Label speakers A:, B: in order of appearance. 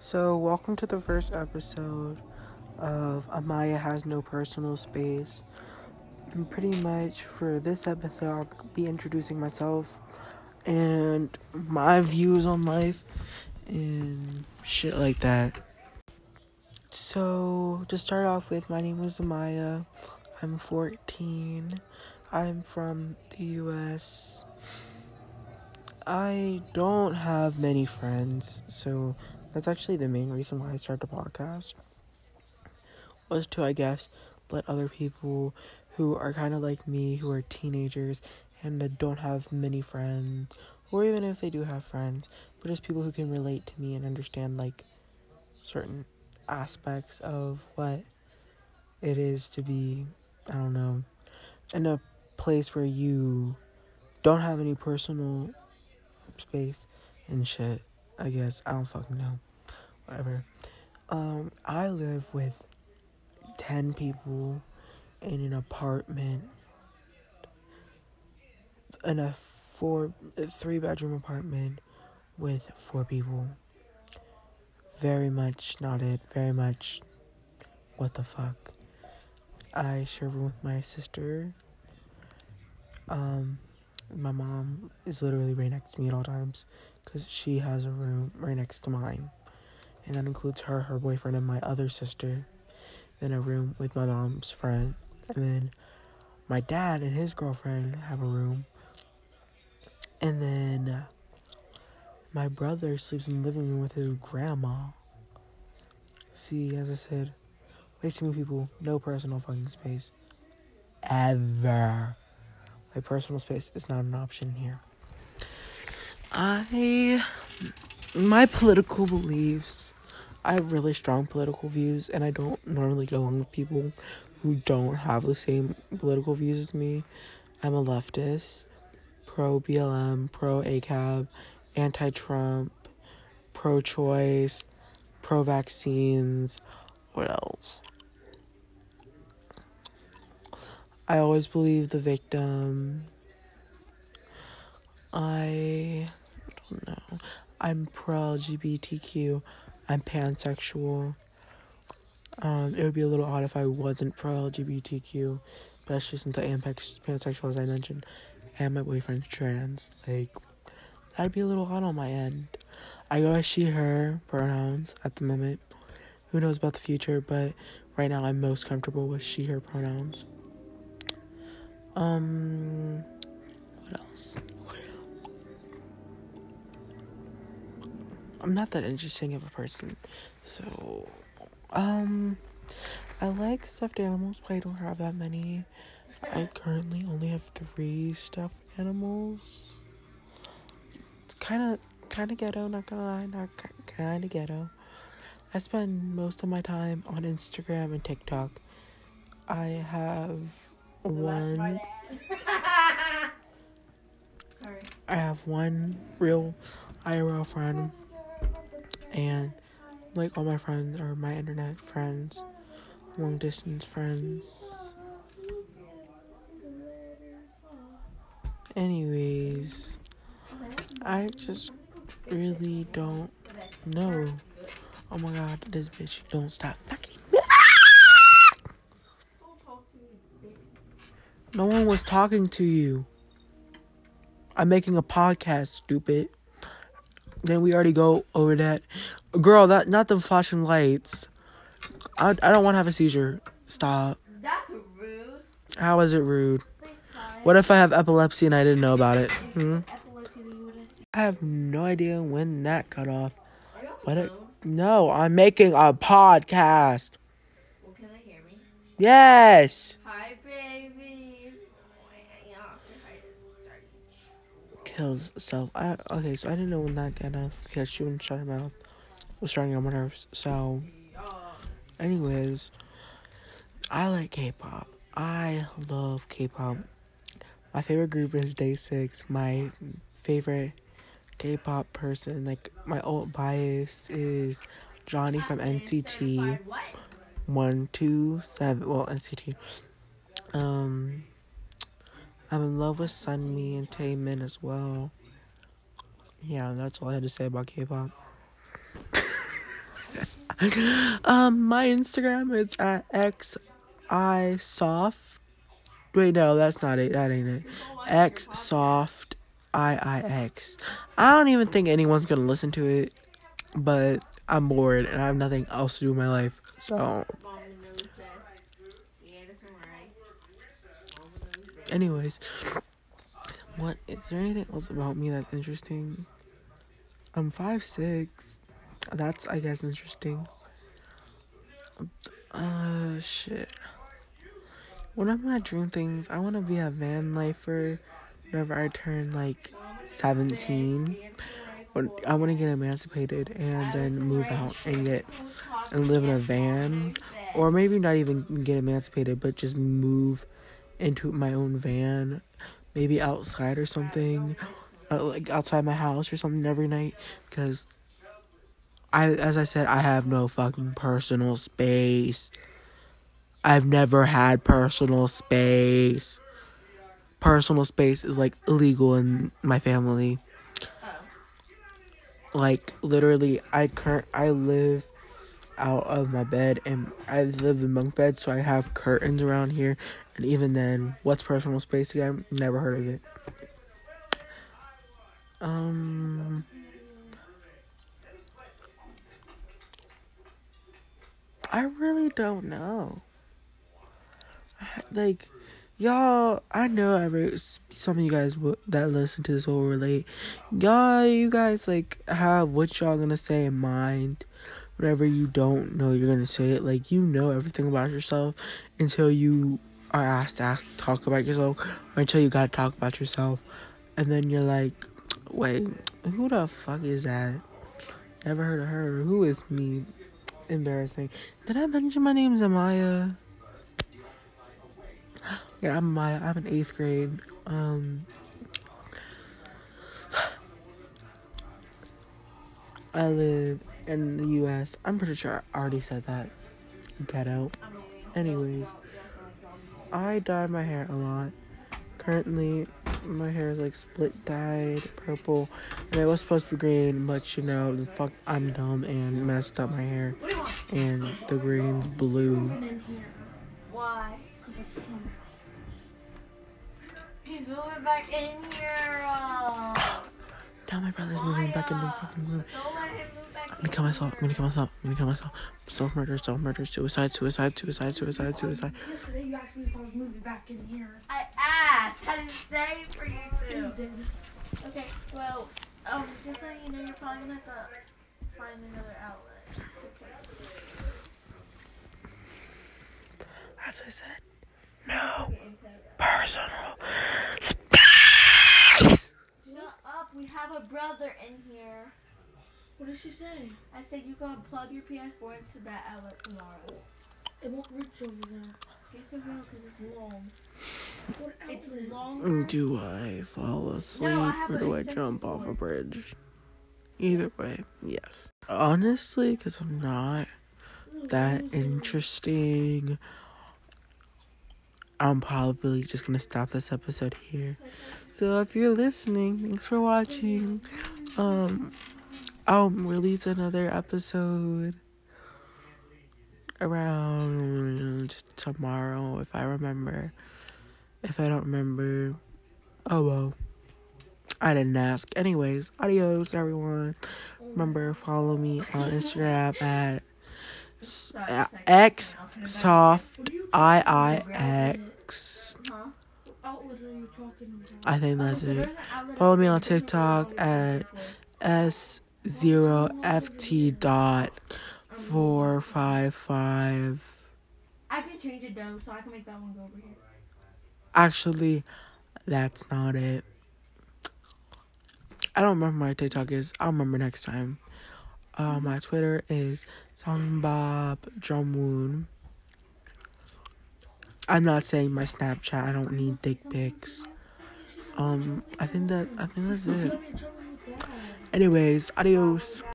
A: So, welcome to the first episode of Amaya Has No Personal Space. And pretty much for this episode, I'll be introducing myself and my views on life and shit like that. So, to start off with, my name is Amaya. I'm 14. I'm from the US. I don't have many friends, so that's actually the main reason why I started the podcast. Was to, I guess, let other people who are kind of like me, who are teenagers and don't have many friends, or even if they do have friends, but just people who can relate to me and understand like certain aspects of what it is to be, I don't know, in a place where you don't have any personal space and shit. I guess I don't fucking know. Whatever. Um, I live with ten people in an apartment in a four three bedroom apartment with four people. Very much not it. Very much what the fuck. I share room with my sister. Um, my mom is literally right next to me at all times because she has a room right next to mine. And that includes her, her boyfriend, and my other sister. Then a room with my mom's friend. And then my dad and his girlfriend have a room. And then my brother sleeps in the living room with his grandma. See, as I said, way too many people, no personal fucking space. Ever. My personal space is not an option here. I. My political beliefs. I have really strong political views, and I don't normally go along with people who don't have the same political views as me. I'm a leftist, pro BLM, pro ACAB, anti Trump, pro choice, pro vaccines. What else? I always believe the victim. I don't know. I'm pro LGBTQ. I'm pansexual. Um, it would be a little odd if I wasn't pro LGBTQ, especially since I am pansexual, as I mentioned, and my boyfriend's trans. Like, that'd be a little odd on my end. I go as she, her pronouns at the moment. Who knows about the future, but right now I'm most comfortable with she, her pronouns. Um, what else? I'm not that interesting of a person, so um, I like stuffed animals, but I don't have that many. I currently only have three stuffed animals. It's kind of kind of ghetto, not gonna lie, not kind of ghetto. I spend most of my time on Instagram and TikTok. I have one. Sorry. I have one real IRL friend, and like all my friends are my internet friends, long distance friends. Anyways, I just really don't know. Oh my god, this bitch don't stop fucking. No one was talking to you. I'm making a podcast, stupid. Then we already go over that. Girl, that not the flashing lights. I, I don't want to have a seizure. Stop.
B: That's rude.
A: How is it rude? What if I have epilepsy and I didn't know about it? Hmm? I have no idea when that cut off. But it, no, I'm making a podcast.
B: Well, can they hear me?
A: Yes.
B: Hi,
A: Kills. I okay, so I didn't know when that got off because she wouldn't shut her mouth. Was starting on my nerves. So, anyways, I like K-pop. I love K-pop. My favorite group is DAY6. My favorite K-pop person, like my old bias, is Johnny from NCT. One two seven. Well, NCT. Um, I'm in love with Sunmi and Taemin as well. Yeah, that's all I had to say about K-pop. um, my Instagram is at x i soft. Wait, no, that's not it. That ain't it. X soft I I X. I don't even think anyone's gonna listen to it, but I'm bored and I have nothing else to do in my life. So,
B: Mom knows that. Yeah, that's alright. Mom knows that.
A: Anyways, what is there anything else about me that's interesting? I'm five six. That's I guess interesting. Uh, shit. One of my dream things, I want to be a van lifer whenever I turn like 17. I want to get emancipated and then move out and get and live in a van, or maybe not even get emancipated, but just move into my own van, maybe outside or something, uh, like outside my house or something every night, because I, as I said, I have no fucking personal space. I've never had personal space. Personal space is like illegal in my family. Like literally, I current I live out of my bed and I live in bunk bed, so I have curtains around here. And even then, what's personal space again? Never heard of it. Um. I really don't know. Like, y'all, I know every some of you guys will, that listen to this will relate. Y'all, you guys like have what y'all gonna say in mind. Whatever you don't know, you're gonna say it. Like you know everything about yourself until you are asked to ask talk about yourself, until you gotta talk about yourself, and then you're like, wait, who the fuck is that? Never heard of her. Who is me? Embarrassing. Did I mention my name's Amaya? Yeah, I'm Amaya. I'm in eighth grade. Um, I live in the U.S. I'm pretty sure I already said that. Ghetto. Anyways, I dye my hair a lot. Currently, my hair is like split dyed purple, and it was supposed to be green, but you know, the fuck, I'm dumb and messed up my hair,
B: What do you want?
A: and the green's blue.
B: Why? He's moving back in here.
A: Now my brother's moving back in the fucking room.
B: Don't let him move back
A: I'm gonna kill myself. I'm gonna kill myself. I'm gonna kill myself. Self murder. Self murder. Suicide. Suicide. Suicide. Suicide. Suicide.
C: Yesterday you asked me if I was moving back in here.
B: I asked. I didn't say for you
C: You
B: to.
C: did.
B: Okay, well, um, just so you know, you're probably gonna have to find another outlet.
A: As I said, no
B: Okay, into that.
A: personal space.
B: Shut up. We have a brother in here.
C: What did she say?
B: I said you gotta plug your PS4 into that outlet tomorrow.
C: It won't reach over there.
B: Yes, it will, because it's long.
C: What
B: It's
C: outlet?
B: longer.
A: Do I fall asleep
B: No, I
A: or do I jump off a bridge? Either way, yes. Honestly, because I'm not that interesting, I'm probably just gonna stop this episode here. So if you're listening, thanks for watching. Um, I'll release another episode around tomorrow if I remember. If I don't remember, oh well. I didn't ask. Anyways, adios everyone. Remember follow me on Instagram at x soft i i x. I think that's it. Follow me on. TikTok at s zero ft dot four five five.
B: I can change it though, so I can make that one go over here.
A: Actually, that's not it. I don't remember my TikTok is. I'll remember next time. Uh, my Twitter is Songbob Drumwoon. I'm not saying my Snapchat. I don't need dick pics. Um, I think that I think that's it. Anyways, adios.